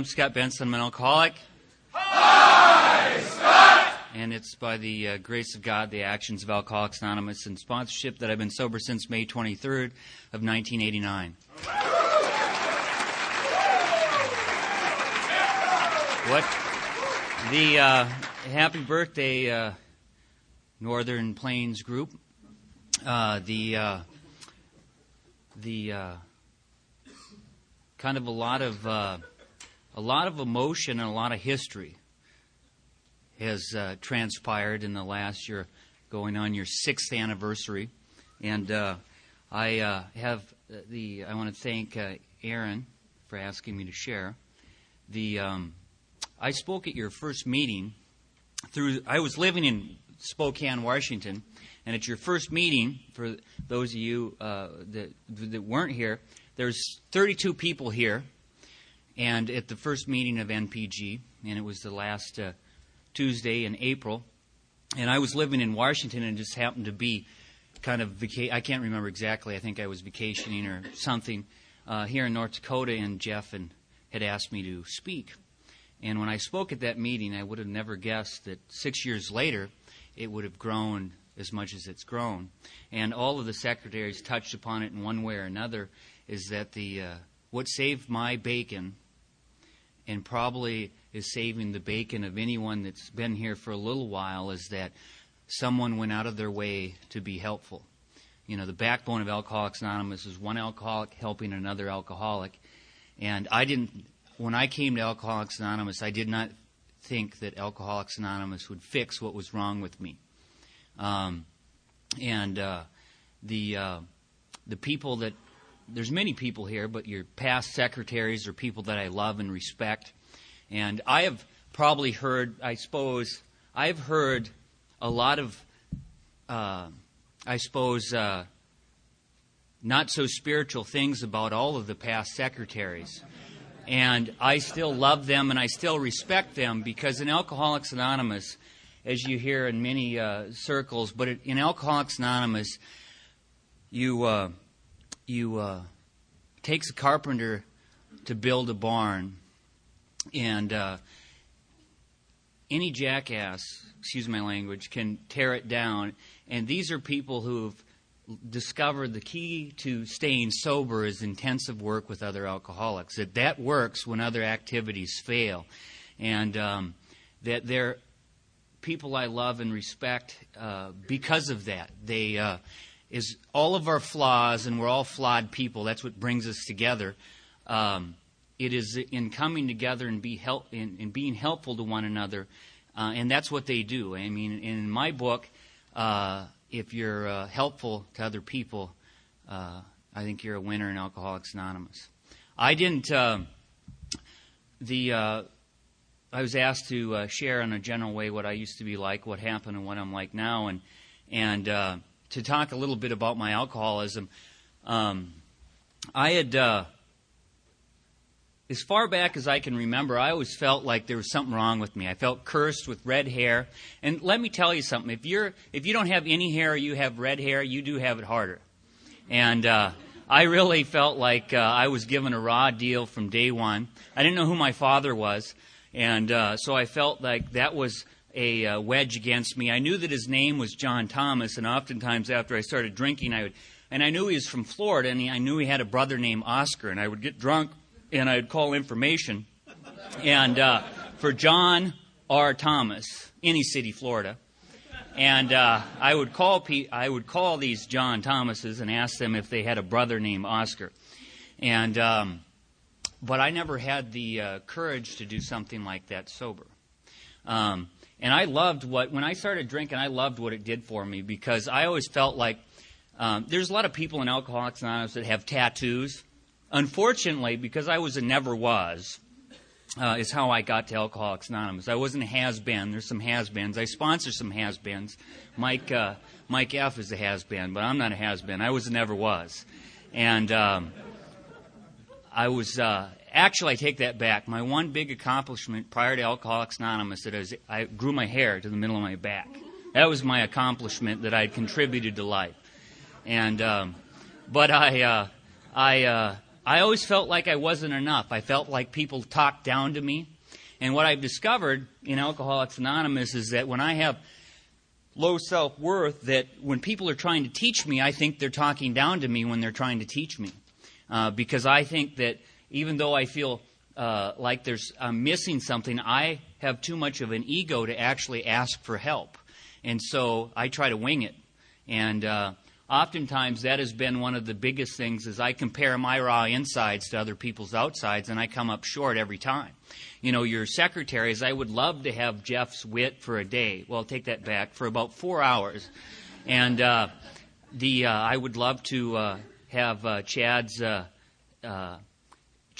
I'm Scott Benson. I'm an alcoholic. Hi, Scott! And it's by the uh, grace of God, the actions of Alcoholics Anonymous, and sponsorship that I've been sober since May 23rd of 1989. What? The uh, happy birthday, uh, Northern Plains group. Uh, the uh, the uh, kind of a lot of uh, a lot of emotion and a lot of history has uh, transpired in the last year, going on your sixth anniversary, and uh, I uh, have the I want to thank uh, Aaron for asking me to share. The um, I spoke at your first meeting through. I was living in Spokane, Washington, and at your first meeting, for those of you uh, that that weren't here, there's 32 people here, and at the first meeting of NPG, and it was the last uh, Tuesday in April, and I was living in Washington and just happened to be kind of vaca- I can't remember exactly. I think I was vacationing or something uh, here in North Dakota, and Jeff and had asked me to speak. And when I spoke at that meeting, I would have never guessed that six years later it would have grown as much as it's grown. And all of the secretaries touched upon it in one way or another is that the uh, what saved my bacon and probably is saving the bacon of anyone that's been here for a little while is that someone went out of their way to be helpful. You know, the backbone of Alcoholics Anonymous is one alcoholic helping another alcoholic. And I didn't, when I came to Alcoholics Anonymous, I did not think that Alcoholics Anonymous would fix what was wrong with me. Um, and uh, the uh, the people that there's many people here, but your past secretaries are people that I love and respect. And I have probably heard, I suppose, I've heard a lot of, uh, I suppose, uh, not so spiritual things about all of the past secretaries. And I still love them and I still respect them because in Alcoholics Anonymous, as you hear in many uh, circles, but in Alcoholics Anonymous, you uh, you uh, takes a carpenter to build a barn, and uh, any jackass, excuse my language, can tear it down. And these are people who've discovered the key to staying sober is intensive work with other alcoholics. That that works when other activities fail, and um, that they're people I love and respect uh, because of that. They uh, is all of our flaws, and we're all flawed people. That's what brings us together. Um, it is in coming together and be help in, in being helpful to one another, uh, and that's what they do. I mean, in my book, uh, if you're uh, helpful to other people, uh, I think you're a winner in Alcoholics Anonymous. I didn't. Uh, the uh, I was asked to share in a general way what I used to be like, what happened, and what I'm like now, and and to talk a little bit about my alcoholism. Um, I had, uh, as far back as I can remember, I always felt like there was something wrong with me. I felt cursed with red hair. And let me tell you something: if you're, if you don't have any hair, you have red hair, you do have it harder. And uh, I really felt like uh, I was given a raw deal from day one. I didn't know who my father was, and uh, so I felt like that was a uh, wedge against me. I knew that his name was John Thomas, and oftentimes after I started drinking, I would, and I knew he was from Florida, and he, I knew he had a brother named Oscar, and I would get drunk and I'd call information, and uh, for John R. Thomas, any city, Florida, and uh, I would call pe- I would call these John Thomases and ask them if they had a brother named Oscar, and um, but I never had the uh, courage to do something like that sober. Um, and I loved what, when I started drinking, I loved what it did for me because I always felt like um, there's a lot of people in Alcoholics Anonymous that have tattoos. Unfortunately, because I was a never was, uh, is how I got to Alcoholics Anonymous. I wasn't a has been. There's some has beens. I sponsor some has beens. Mike, uh, Mike F is a has been, but I'm not a has been. I was never was. And um, I was uh, actually, I take that back. My one big accomplishment prior to Alcoholics Anonymous that was I grew my hair to the middle of my back. That was my accomplishment that I had contributed to life. And um, but I uh, I uh, I always felt like I wasn't enough. I felt like people talked down to me. And what I've discovered in Alcoholics Anonymous is that when I have low self worth, that when people are trying to teach me, I think they're talking down to me when they're trying to teach me. Uh, because I think that even though I feel uh, like there's I'm missing something, I have too much of an ego to actually ask for help, and so I try to wing it. And uh, oftentimes that has been one of the biggest things is I compare my raw insides to other people's outsides, and I come up short every time. You know, your secretaries, I would love to have Jeff's wit for a day. Well, take that back for about four hours, and uh, the uh, I would love to uh, have uh, Chad's.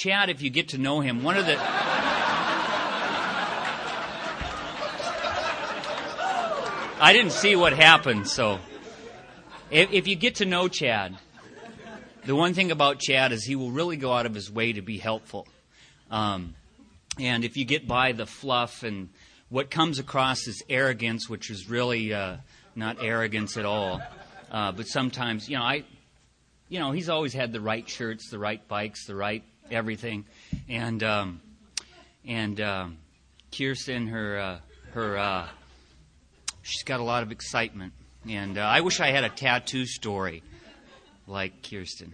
Chad, if you get to know him, one of the. I didn't see what happened, so. If, if you get to know Chad, the one thing about Chad is he will really go out of his way to be helpful. Um, and if you get by the fluff and what comes across as arrogance, which is really uh, not arrogance at all, uh, but sometimes, you know, I, you know, he's always had the right shirts, the right bikes, the right everything, and um, and um, Kirsten, her uh, her, uh, she's got a lot of excitement, and uh, I wish I had a tattoo story like Kirsten,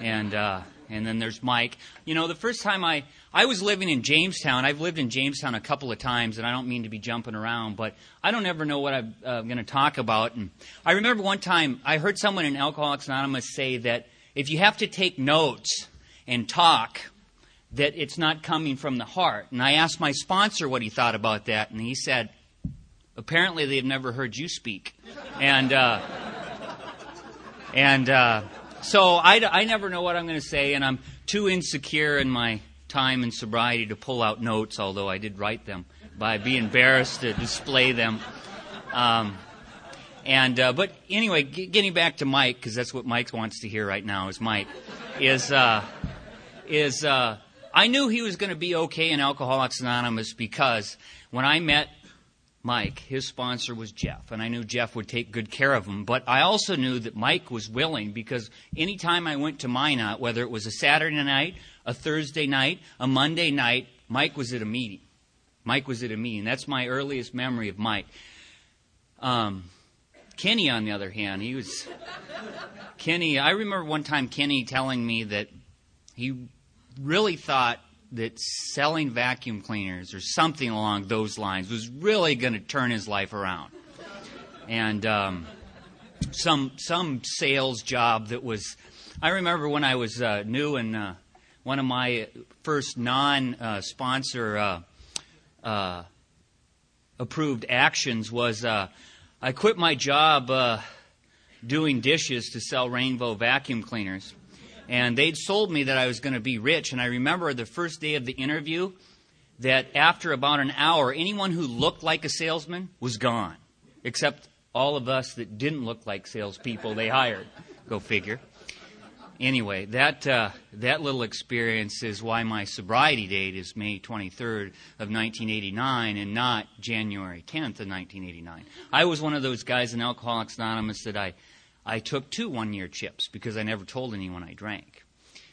and uh, and then there's Mike. You know, the first time I I was living in Jamestown. I've lived in Jamestown a couple of times, and I don't mean to be jumping around, but I don't ever know what I'm uh, going to talk about. And I remember one time I heard someone in Alcoholics Anonymous say that if you have to take notes and talk, that it's not coming from the heart. And I asked my sponsor what he thought about that, and he said, apparently they've never heard you speak. And, uh, and uh, so I, I never know what I'm going to say, and I'm too insecure in my time and sobriety to pull out notes, although I did write them, but I'd be embarrassed to display them. Um, and uh, but anyway, g- getting back to Mike because that's what Mike wants to hear right now is Mike is uh, is uh, I knew he was going to be okay in Alcoholics Anonymous because when I met Mike, his sponsor was Jeff, and I knew Jeff would take good care of him. But I also knew that Mike was willing because anytime I went to Minot, whether it was a Saturday night, a Thursday night, a Monday night, Mike was at a meeting. Mike was at a meeting. That's my earliest memory of Mike. Um, Kenny, on the other hand, he was Kenny. I remember one time Kenny telling me that he really thought that selling vacuum cleaners or something along those lines was really going to turn his life around. And um, some some sales job that was. I remember when I was uh, new and uh, one of my first non-sponsor uh, uh, approved actions was uh, I quit my job uh, doing dishes to sell Rainbow vacuum cleaners and they'd sold me that I was going to be rich. And I remember the first day of the interview that after about an hour, anyone who looked like a salesman was gone, except all of us that didn't look like salespeople they hired. Go figure. Anyway, that uh, that little experience is why my sobriety date is May 23rd of 1989 and not January 10th of 1989. I was one of those guys in Alcoholics Anonymous that I I took two one year chips because I never told anyone I drank.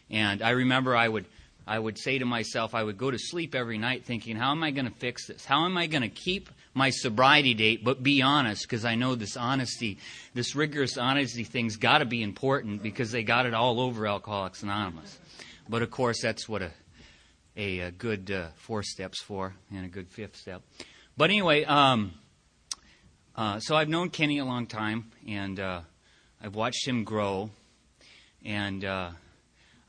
And I remember I would I would say to myself, I would go to sleep every night thinking, how am I going to fix this? How am I going to keep my sobriety date but be honest? Because I know this honesty, this rigorous honesty thing's got to be important because they got it all over Alcoholics Anonymous. But of course, that's what a, a, a good uh, four steps for and a good fifth step. But anyway, um, uh, so I've known Kenny a long time, and uh, I've watched him grow, and uh,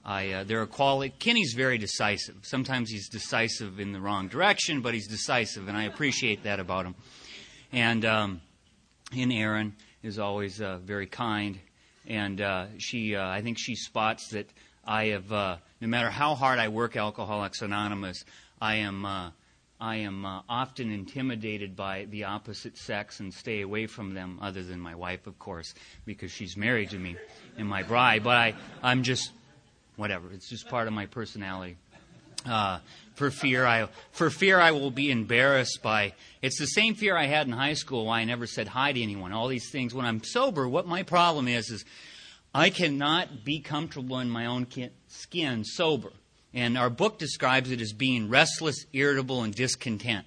I uh, there are quality. Kenny's very decisive. Sometimes he's decisive in the wrong direction, but he's decisive, and I appreciate that about him. And um, and Erin is always uh, very kind, and uh, she uh, I think she spots that I have uh, no matter how hard I work Alcoholics Anonymous, I am I am uh, often intimidated by the opposite sex and stay away from them, other than my wife, of course, because she's married to me and my bride. But I, I'm just, whatever. It's just part of my personality. Uh, for fear I, for fear I will be embarrassed by. It's the same fear I had in high school. Why I never said hi to anyone. All these things. When I'm sober, what my problem is is I cannot be comfortable in my own skin sober. And our book describes it as being restless, irritable, and discontent.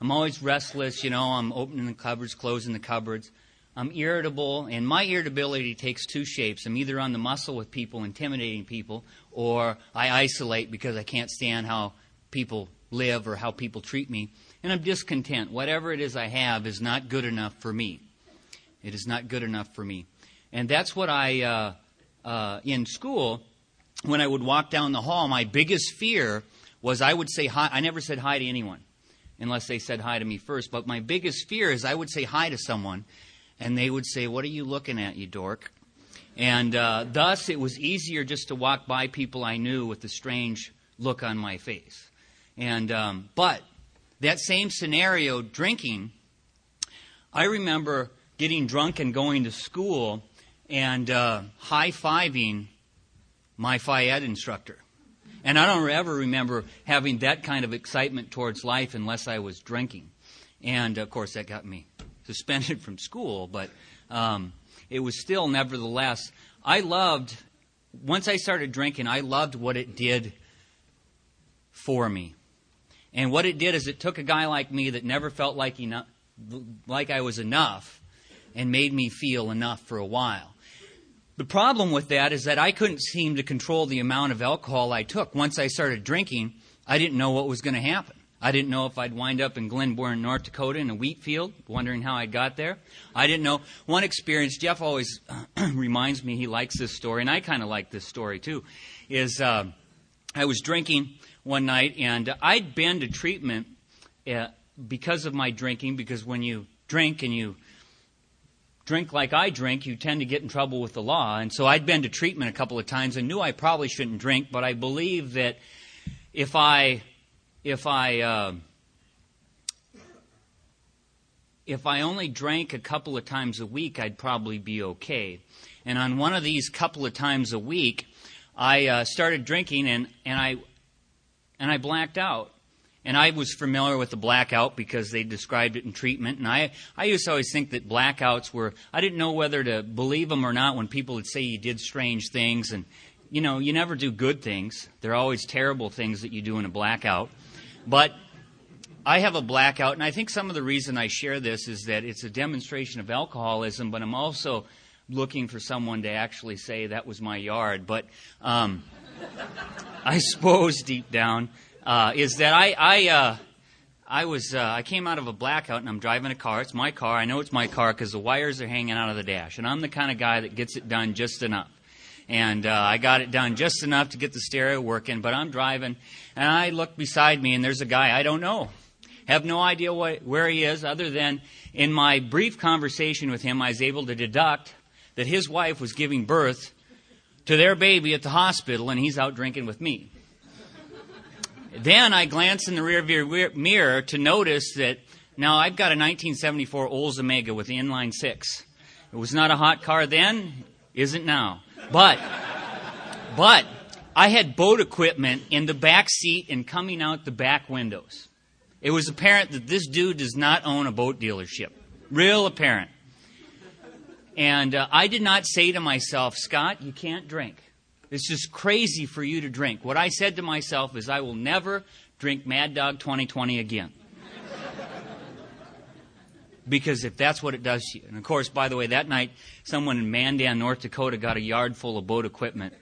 I'm always restless, you know, I'm opening the cupboards, closing the cupboards. I'm irritable, and my irritability takes two shapes. I'm either on the muscle with people, intimidating people, or I isolate because I can't stand how people live or how people treat me. And I'm discontent. Whatever it is I have is not good enough for me. It is not good enough for me. And that's what I, uh, uh, in school, when I would walk down the hall, my biggest fear was I would say hi. I never said hi to anyone unless they said hi to me first. But my biggest fear is I would say hi to someone and they would say, What are you looking at, you dork? And uh, thus, it was easier just to walk by people I knew with a strange look on my face. And um, but that same scenario, drinking, I remember getting drunk and going to school and uh, high fiving my Ed instructor. And I don't ever remember having that kind of excitement towards life unless I was drinking. And of course, that got me suspended from school, but um, it was still, nevertheless, I loved, once I started drinking, I loved what it did for me. And what it did is it took a guy like me that never felt like enough, like I was enough, and made me feel enough for a while. The problem with that is that I couldn't seem to control the amount of alcohol I took. Once I started drinking, I didn't know what was going to happen. I didn't know if I'd wind up in Glenburn, North Dakota in a wheat field, wondering how I got there. I didn't know. One experience, Jeff always reminds me he likes this story, and I kind of like this story too, is uh, I was drinking one night, and I'd been to treatment uh, because of my drinking, because when you drink and you drink like I drink, you tend to get in trouble with the law. And so I'd been to treatment a couple of times and knew I probably shouldn't drink, but I believe that if I if I uh, if I only drank a couple of times a week, I'd probably be okay. And on one of these couple of times a week, I uh, started drinking and, and I and I blacked out. And I was familiar with the blackout because they described it in treatment. And I, I used to always think that blackouts were, I didn't know whether to believe them or not when people would say you did strange things. And, you know, you never do good things. There are always terrible things that you do in a blackout. But I have a blackout, and I think some of the reason I share this is that it's a demonstration of alcoholism, but I'm also looking for someone to actually say that was my yard. But um, I suppose deep down uh, is that I I uh, I was uh, I came out of a blackout and I'm driving a car. It's my car. I know it's my car because the wires are hanging out of the dash, and I'm the kind of guy that gets it done just enough and uh, I got it done just enough to get the stereo working. But I'm driving, and I look beside me, and there's a guy I don't know. Have no idea what, where he is, other than in my brief conversation with him, I was able to deduct that his wife was giving birth to their baby at the hospital, and he's out drinking with me. Then I glance in the rear mirror to notice that now I've got a 1974 Olds Omega with the inline six. It was not a hot car then, isn't now. But, but, I had boat equipment in the back seat and coming out the back windows. It was apparent that this dude does not own a boat dealership. Real apparent. And uh, I did not say to myself, Scott, you can't drink. It's just crazy for you to drink. What I said to myself is, I will never drink Mad Dog 2020 again because if that's what it does to you. And of course, by the way, that night, someone in Mandan, North Dakota got a yard full of boat equipment.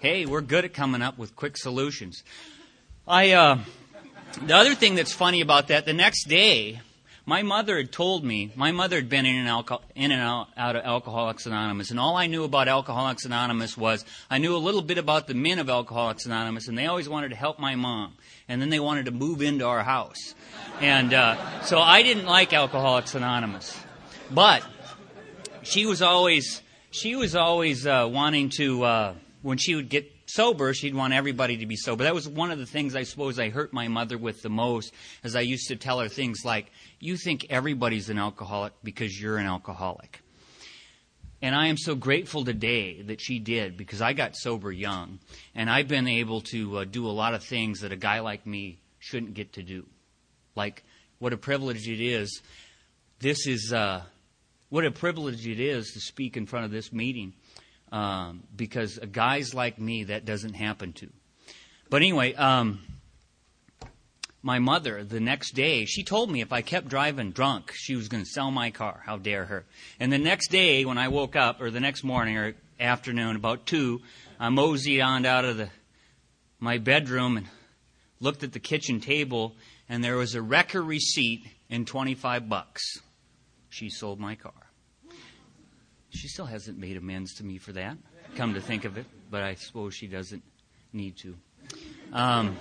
hey, we're good at coming up with quick solutions. I, uh, the other thing that's funny about that, the next day, my mother had told me, my mother had been in and, alco- in and out, out of Alcoholics Anonymous, and all I knew about Alcoholics Anonymous was I knew a little bit about the men of Alcoholics Anonymous, and they always wanted to help my mom, and then they wanted to move into our house. And uh, so I didn't like Alcoholics Anonymous. But she was always, she was always uh, wanting to, uh, when she would get sober, she'd want everybody to be sober. That was one of the things I suppose I hurt my mother with the most, as I used to tell her things like, You think everybody's an alcoholic because you're an alcoholic. And I am so grateful today that she did because I got sober young. And I've been able to uh, do a lot of things that a guy like me shouldn't get to do. Like, what a privilege it is. This is, uh, what a privilege it is to speak in front of this meeting um, because guys like me, that doesn't happen to. But anyway, um, my mother, the next day, she told me if I kept driving drunk, she was going to sell my car. How dare her. And the next day, when I woke up, or the next morning or afternoon, about 2, I moseyed on out of the, my bedroom and looked at the kitchen table, and there was a wrecker receipt and 25 bucks. She sold my car. She still hasn't made amends to me for that, come to think of it, but I suppose she doesn't need to. Um,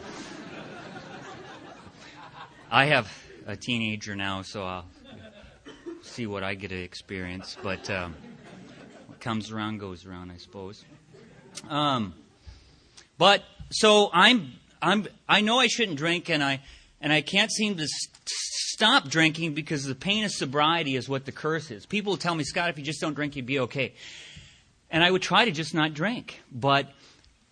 I have a teenager now, so I'll see what I get to experience. But um, what comes around goes around, I suppose. Um, but so I'm I'm I know I shouldn't drink, and I and I can't seem to stop drinking because the pain of sobriety is what the curse is. People tell me, Scott, if you just don't drink, you'd be okay. And I would try to just not drink, but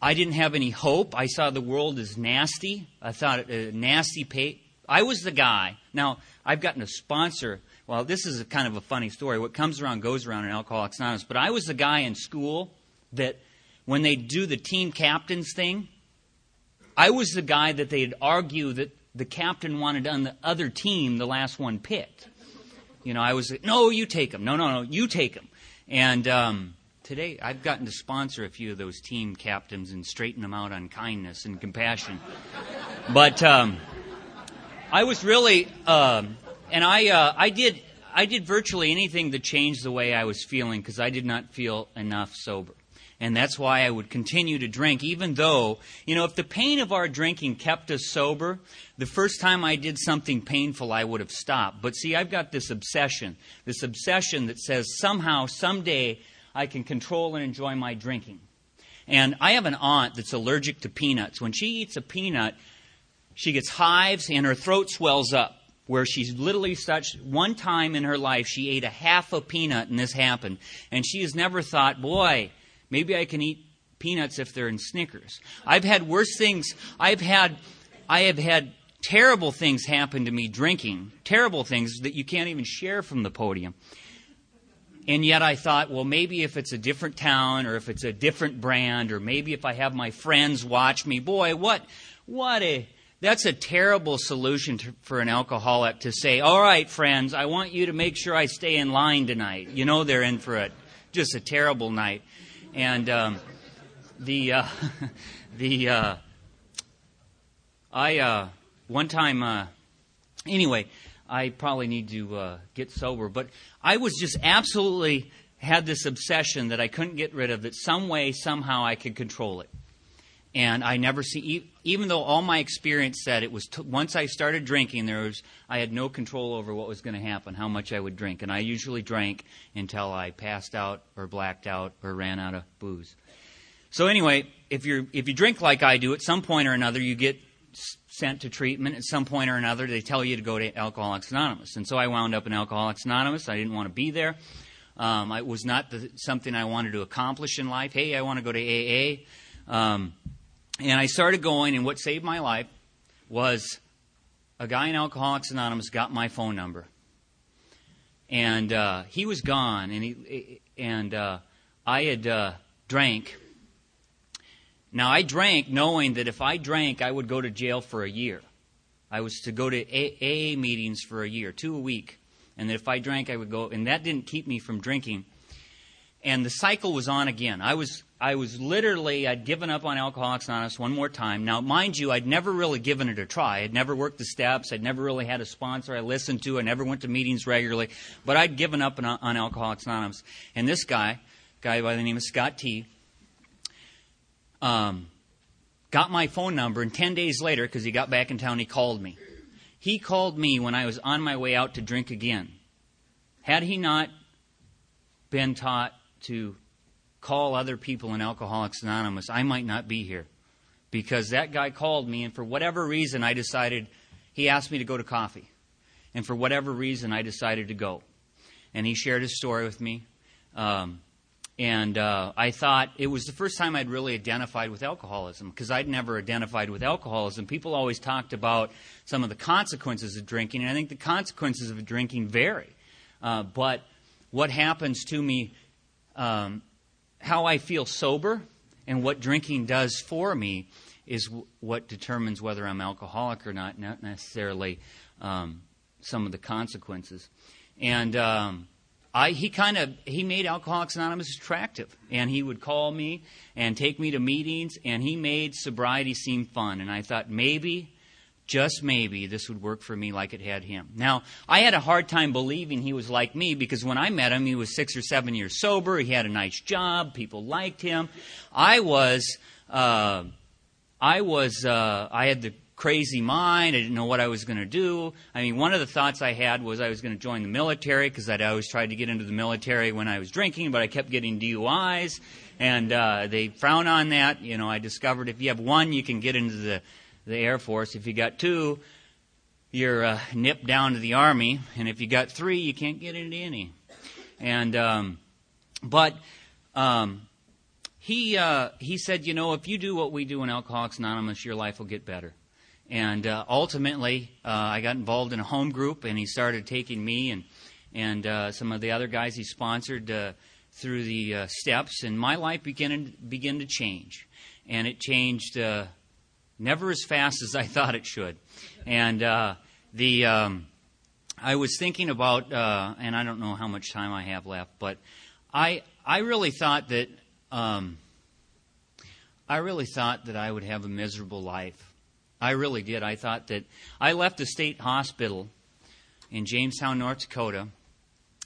I didn't have any hope. I saw the world as nasty. I thought it a nasty pay. I was the guy. Now, I've gotten a sponsor. Well, this is kind of a funny story. What comes around goes around in Alcoholics Anonymous. But I was the guy in school that when they do the team captains thing, I was the guy that they'd argue that the captain wanted on the other team the last one picked. You know, I was like, no, you take him. No, no, no, you take him. And um, today I've gotten to sponsor a few of those team captains and straighten them out on kindness and compassion. but um, I was really, um, and I, uh, I did, I did virtually anything to change the way I was feeling because I did not feel enough sober. And that's why I would continue to drink, even though, you know, if the pain of our drinking kept us sober, the first time I did something painful, I would have stopped. But see, I've got this obsession, this obsession that says somehow, someday, I can control and enjoy my drinking. And I have an aunt that's allergic to peanuts. When she eats a peanut, she gets hives and her throat swells up. Where she's literally such one time in her life she ate a half a peanut and this happened. And she has never thought, boy, Maybe I can eat peanuts if they're in Snickers. I've had worse things. I've had, I have had terrible things happen to me drinking. Terrible things that you can't even share from the podium. And yet I thought, well, maybe if it's a different town or if it's a different brand or maybe if I have my friends watch me, boy, what, what a, that's a terrible solution to, for an alcoholic to say, all right, friends, I want you to make sure I stay in line tonight. You know they're in for a, just a terrible night. And um, the uh, the uh, I uh, one time uh, anyway, I probably need to uh, get sober, but I was just absolutely had this obsession that I couldn't get rid of. That some way, somehow, I could control it. And I never see, even though all my experience said it was t- once I started drinking, there was I had no control over what was going to happen, how much I would drink, and I usually drank until I passed out or blacked out or ran out of booze. So anyway, if you if you drink like I do, at some point or another you get sent to treatment. At some point or another, they tell you to go to Alcoholics Anonymous, and so I wound up in Alcoholics Anonymous. I didn't want to be there. Um, it was not the, something I wanted to accomplish in life. Hey, I want to go to AA. Um, and I started going, and what saved my life was a guy in Alcoholics Anonymous got my phone number. And uh, he was gone, and, he, and uh, I had uh, drank. Now, I drank knowing that if I drank, I would go to jail for a year. I was to go to AA meetings for a year, two a week. And that if I drank, I would go. And that didn't keep me from drinking. And the cycle was on again. I was I was literally, I'd given up on Alcoholics Anonymous one more time. Now, mind you, I'd never really given it a try. I'd never worked the steps. I'd never really had a sponsor I listened to. I never went to meetings regularly. But I'd given up on, on Alcoholics Anonymous. And this guy, guy by the name of Scott T, um, got my phone number, and 10 days later, because he got back in town, he called me. He called me when I was on my way out to drink again. Had he not been taught to call other people in Alcoholics Anonymous, I might not be here. Because that guy called me, and for whatever reason, I decided, he asked me to go to coffee. And for whatever reason, I decided to go. And he shared his story with me. Um, and uh, I thought it was the first time I'd really identified with alcoholism because I'd never identified with alcoholism. People always talked about some of the consequences of drinking, and I think the consequences of drinking vary. Uh, but what happens to me, um, how I feel sober, and what drinking does for me is w- what determines whether I'm alcoholic or not, not necessarily um, some of the consequences. And um, I, he kind of he made Alcoholics Anonymous attractive, and he would call me and take me to meetings, and he made sobriety seem fun. And I thought maybe, just maybe, this would work for me like it had him. Now I had a hard time believing he was like me because when I met him, he was six or seven years sober. He had a nice job. People liked him. I was. Uh, I was. Uh, I had the crazy mind. I didn't know what I was going to do. I mean, one of the thoughts I had was I was going to join the military because I'd always tried to get into the military when I was drinking, but I kept getting DUIs, and uh, they frown on that. You know, I discovered if you have one, you can get into the the Air Force. If you got two, you're uh, nipped down to the Army, and if you got three, you can't get into any. And um, but um, he uh, he said, you know, if you do what we do in Alcoholics Anonymous, your life will get better. And uh, ultimately, uh, I got involved in a home group, and he started taking me and and uh, some of the other guys he sponsored uh, through the steps, and my life began began to change, and it changed never as fast as I thought it should, and uh, the um, I was thinking about, uh, and I don't know how much time I have left, but I I really thought that um, I really thought that I would have a miserable life I really did. I thought that I left the state hospital in Jamestown, North Dakota,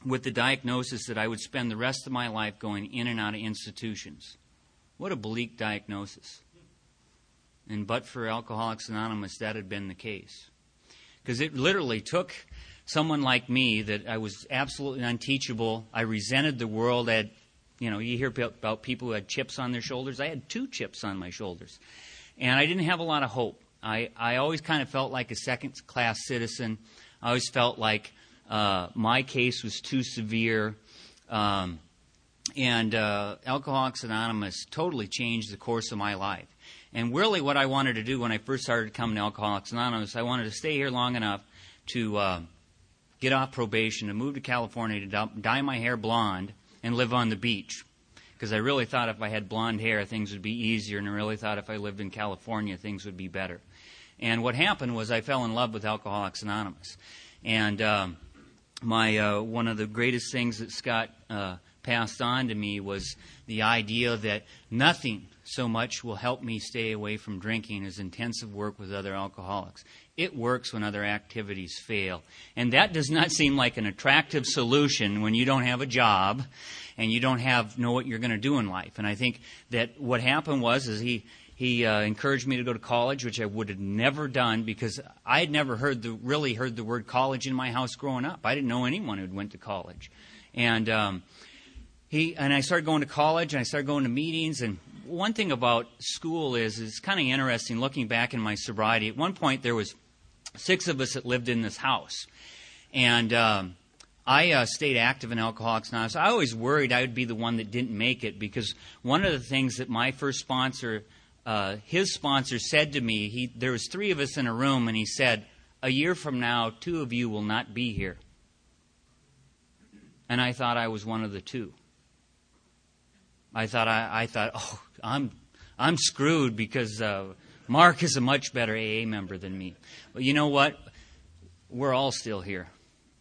with the diagnosis that I would spend the rest of my life going in and out of institutions. What a bleak diagnosis. And but for Alcoholics Anonymous, that had been the case. Because it literally took someone like me that I was absolutely unteachable. I resented the world. I had, you know, you hear about people who had chips on their shoulders. I had two chips on my shoulders. And I didn't have a lot of hope. I, I always kind of felt like a second class citizen. I always felt like uh, my case was too severe. Um, and uh, Alcoholics Anonymous totally changed the course of my life. And really, what I wanted to do when I first started coming to Alcoholics Anonymous, I wanted to stay here long enough to uh, get off probation, to move to California, to dye my hair blonde, and live on the beach because I really thought if I had blonde hair, things would be easier, and I really thought if I lived in California, things would be better. And what happened was I fell in love with Alcoholics Anonymous. And um, my uh, one of the greatest things that Scott uh, passed on to me was the idea that nothing so much will help me stay away from drinking is intensive work with other alcoholics. It works when other activities fail. And that does not seem like an attractive solution when you don't have a job and you don't have know what you're going to do in life. And I think that what happened was is he he uh, encouraged me to go to college, which I would have never done because I had never heard the really heard the word college in my house growing up. I didn't know anyone who went to college, and um, he and I started going to college and I started going to meetings. And one thing about school is it's kind of interesting looking back in my sobriety. At one point, there was six of us that lived in this house, and um, I uh, stayed active in Alcoholics Anonymous. I always worried I would be the one that didn't make it because one of the things that my first sponsor uh, his sponsor said to me, he, there was three of us in a room, and he said, a year from now, two of you will not be here. And I thought I was one of the two. I thought I, I thought, oh, I'm I'm screwed because uh, Mark is a much better AA member than me. But you know what? We're all still here,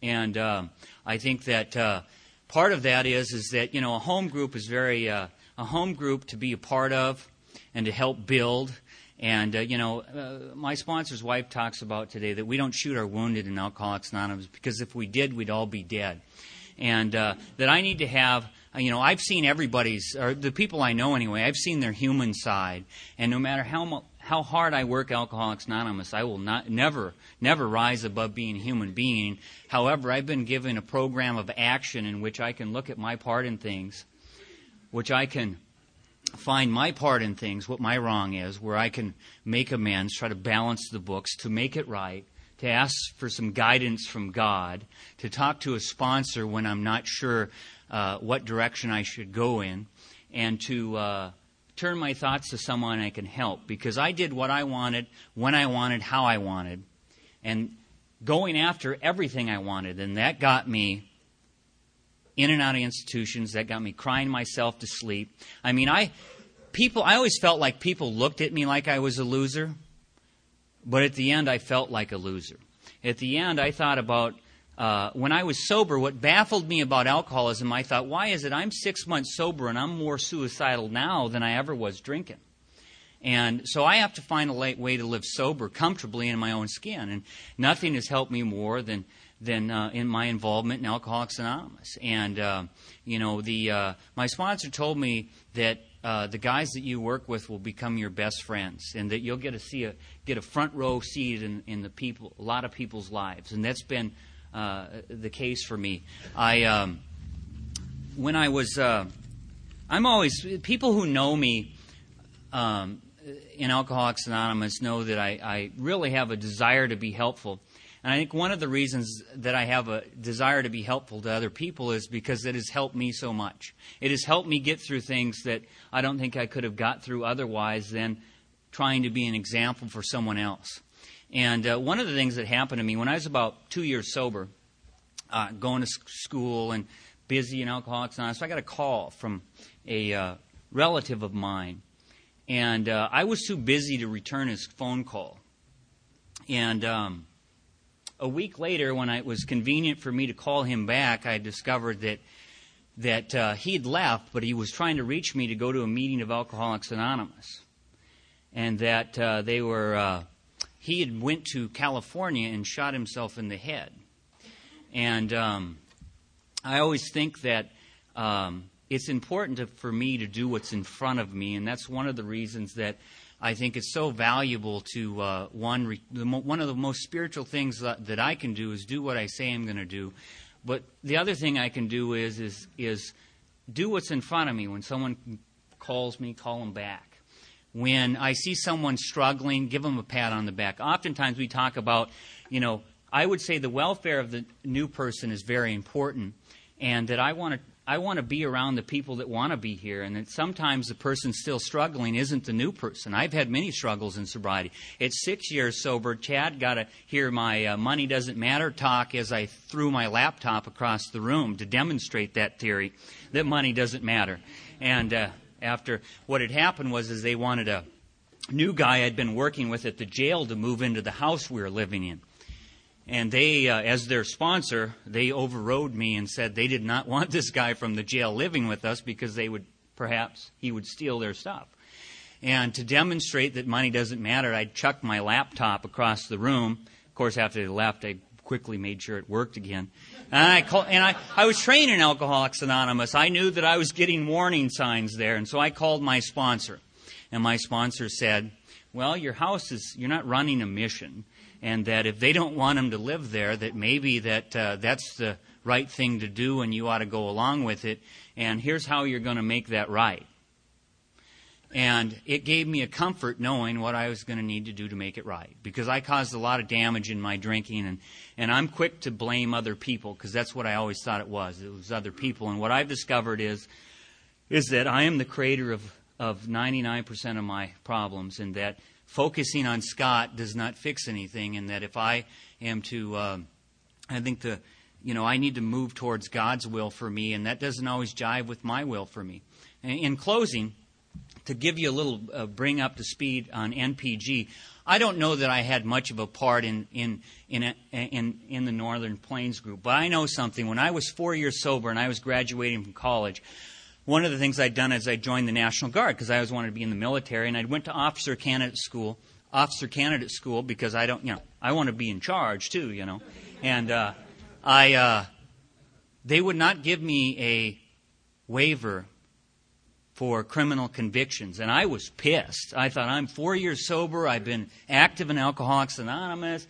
and uh, I think that uh, part of that is is that you know a home group is very uh, a home group to be a part of and to help build. And, uh, you know, uh, my sponsor's wife talks about today that we don't shoot our wounded in Alcoholics Anonymous because if we did, we'd all be dead. And uh, that I need to have, you know, I've seen everybody's, or the people I know anyway, I've seen their human side. And no matter how, how hard I work Alcoholics Anonymous, I will not, never, never rise above being a human being. However, I've been given a program of action in which I can look at my part in things, which I can find my part in things, what my wrong is, where I can make amends, try to balance the books, to make it right, to ask for some guidance from God, to talk to a sponsor when I'm not sure uh, what direction I should go in, and to uh, turn my thoughts to someone I can help. Because I did what I wanted, when I wanted, how I wanted, and going after everything I wanted, and that got me in and out of institutions that got me crying myself to sleep. I mean, I people I always felt like people looked at me like I was a loser, but at the end I felt like a loser. At the end I thought about uh, when I was sober, what baffled me about alcoholism, I thought, why is it I'm six months sober and I'm more suicidal now than I ever was drinking? And so I have to find a way to live sober comfortably in my own skin. And nothing has helped me more than than uh, in my involvement in Alcoholics Anonymous. And uh, you know, the uh, my sponsor told me that uh, the guys that you work with will become your best friends, and that you'll get to see a get a front row seat in, in the people, a lot of people's lives. And that's been uh, the case for me. I um, when I was, uh, I'm always people who know me. Um, in Alcoholics Anonymous know that I, I really have a desire to be helpful. And I think one of the reasons that I have a desire to be helpful to other people is because it has helped me so much. It has helped me get through things that I don't think I could have got through otherwise than trying to be an example for someone else. And uh, one of the things that happened to me when I was about two years sober, uh, going to school and busy in Alcoholics Anonymous, so I got a call from a uh, relative of mine and uh, I was too busy to return his phone call. And um, a week later, when it was convenient for me to call him back, I discovered that that uh, he'd left, but he was trying to reach me to go to a meeting of Alcoholics Anonymous, and that uh, they were uh, he had went to California and shot himself in the head. And um, I always think that um, it's important to, for me to do what's in front of me, and that's one of the reasons that I think it's so valuable to uh, one. Re, the, one of the most spiritual things that, that I can do is do what I say I'm going to do, but the other thing I can do is is is do what's in front of me. When someone calls me, call them back. When I see someone struggling, give them a pat on the back. Oftentimes we talk about, you know, I would say the welfare of the new person is very important, and that I want to I want to be around the people that want to be here, and that sometimes the person still struggling isn't the new person. I've had many struggles in sobriety. At six years sober, Chad got to hear my uh, money doesn't matter talk as I threw my laptop across the room to demonstrate that theory that money doesn't matter. And uh, after what had happened was, is they wanted a new guy I'd been working with at the jail to move into the house we were living in. And they, uh, as their sponsor, they overrode me and said they did not want this guy from the jail living with us because they would, perhaps, he would steal their stuff. And to demonstrate that money doesn't matter, I chucked my laptop across the room. Of course, after they left, I quickly made sure it worked again. And I, call, and I, I was trained in Alcoholics Anonymous. I knew that I was getting warning signs there, and so I called my sponsor. And my sponsor said, Well, your house is, you're not running a mission and that if they don't want him to live there, that maybe that uh, that's the right thing to do, and you ought to go along with it. And here's how you're going to make that right. And it gave me a comfort knowing what I was going to need to do to make it right. Because I caused a lot of damage in my drinking, and, and I'm quick to blame other people because that's what I always thought it was. It was other people. And what I've discovered is, is that I am the creator of, of 99% of my problems, and that focusing on Scott does not fix anything, and that if I am to, uh, I think the, you know, I need to move towards God's will for me, and that doesn't always jive with my will for me. In closing, to give you a little uh, bring up to speed on NPG, I don't know that I had much of a part in in in in, in the Northern Plains group, but I know something. When I was four years sober and I was graduating from college, one of the things I'd done is I joined the National Guard because I always wanted to be in the military, and I went to officer candidate school, officer candidate school because I don't, you know, I want to be in charge too, you know, and uh, I, uh, they would not give me a waiver for criminal convictions, and I was pissed. I thought I'm four years sober, I've been active in Alcoholics Anonymous,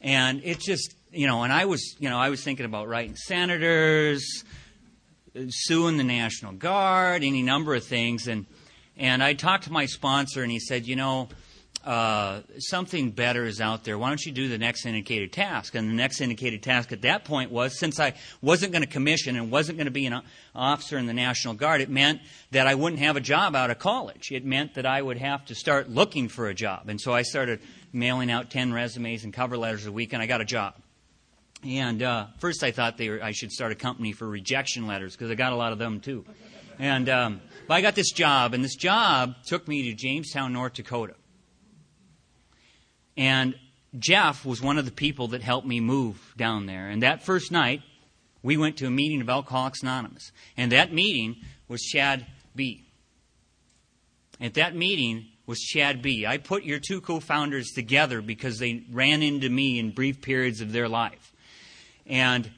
and it's just, you know, and I was, you know, I was thinking about writing senators suing the National Guard, any number of things. And, and I talked to my sponsor, and he said, you know, uh, something better is out there. Why don't you do the next indicated task? And the next indicated task at that point was since I wasn't going to commission and wasn't going to be an officer in the National Guard, it meant that I wouldn't have a job out of college. It meant that I would have to start looking for a job. And so I started mailing out 10 resumes and cover letters a week, and I got a job. And uh, first, I thought were, I should start a company for rejection letters because I got a lot of them too. And um, but I got this job, and this job took me to Jamestown, North Dakota. And Jeff was one of the people that helped me move down there. And that first night, we went to a meeting of Alcoholics Anonymous. And that meeting was Chad B. At that meeting was Chad B. I put your two co founders together because they ran into me in brief periods of their life. And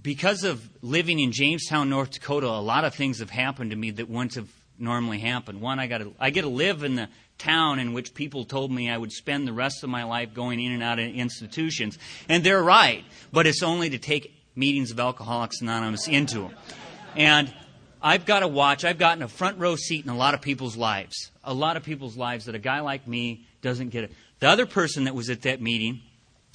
because of living in Jamestown, North Dakota, a lot of things have happened to me that wouldn't have normally happened. One, I got to, I get to live in the town in which people told me I would spend the rest of my life going in and out of institutions, and they're right. But it's only to take meetings of Alcoholics Anonymous into them, and I've got to watch. I've gotten a front row seat in a lot of people's lives, a lot of people's lives that a guy like me doesn't get it. The other person that was at that meeting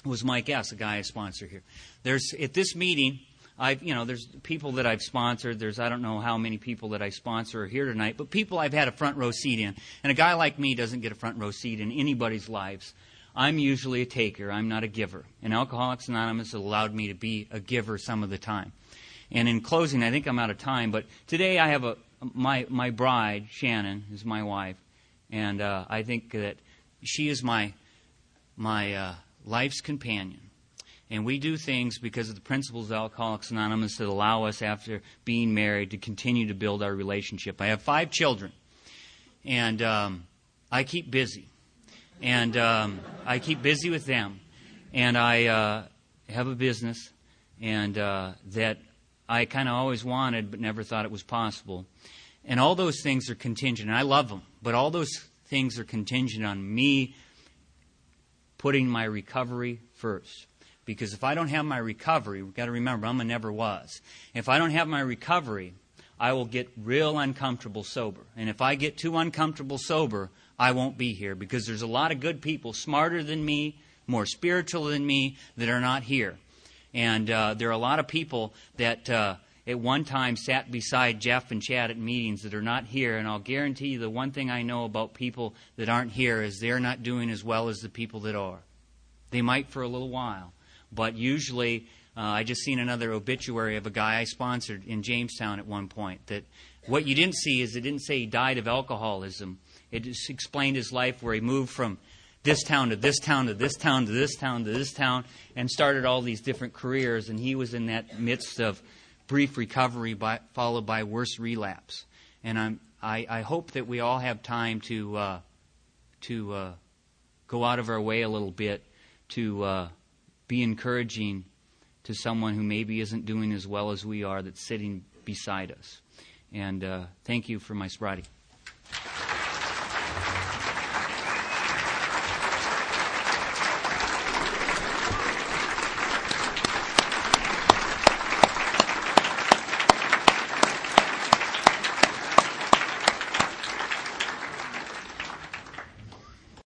was Mike S., a guy I sponsor here. There's at this meeting, I've you know, there's people that I've sponsored. There's I don't know how many people that I sponsor are here tonight, but people I've had a front row seat in. And a guy like me doesn't get a front row seat in anybody's lives. I'm usually a taker. I'm not a giver. And Alcoholics Anonymous allowed me to be a giver some of the time. And in closing, I think I'm out of time, but today I have a my my bride Shannon is my wife, and uh, I think that she is my my uh, life's companion. And we do things because of the principles of Alcoholics Anonymous that allow us, after being married, to continue to build our relationship. I have five children, and um, I keep busy. And um, I keep busy with them. And I uh, have a business, and uh, that I kind of always wanted but never thought it was possible. And all those things are contingent. And I love them, but all those things are contingent on me putting my recovery first. Because if I don't have my recovery, we've got to remember, I'm a never was. If I don't have my recovery, I will get real uncomfortable sober. And if I get too uncomfortable sober, I won't be here because there's a lot of good people, smarter than me, more spiritual than me, that are not here. And uh, there are a lot of people that uh, at one time sat beside Jeff and Chad at meetings that are not here. And I'll guarantee you the one thing I know about people that aren't here is they're not doing as well as the people that are. They might for a little while. But usually, uh, I just seen another obituary of a guy I sponsored in Jamestown at one point. That what you didn't see is it didn't say he died of alcoholism. It just explained his life where he moved from this town to this town to this town to this town to this town and started all these different careers. And he was in that midst of brief recovery by, followed by worse relapse. And I'm, I, I hope that we all have time to uh, to uh, go out of our way a little bit to uh, be encouraging to someone who maybe isn't doing as well as we are that's sitting beside us. And uh, thank you for my sobriety.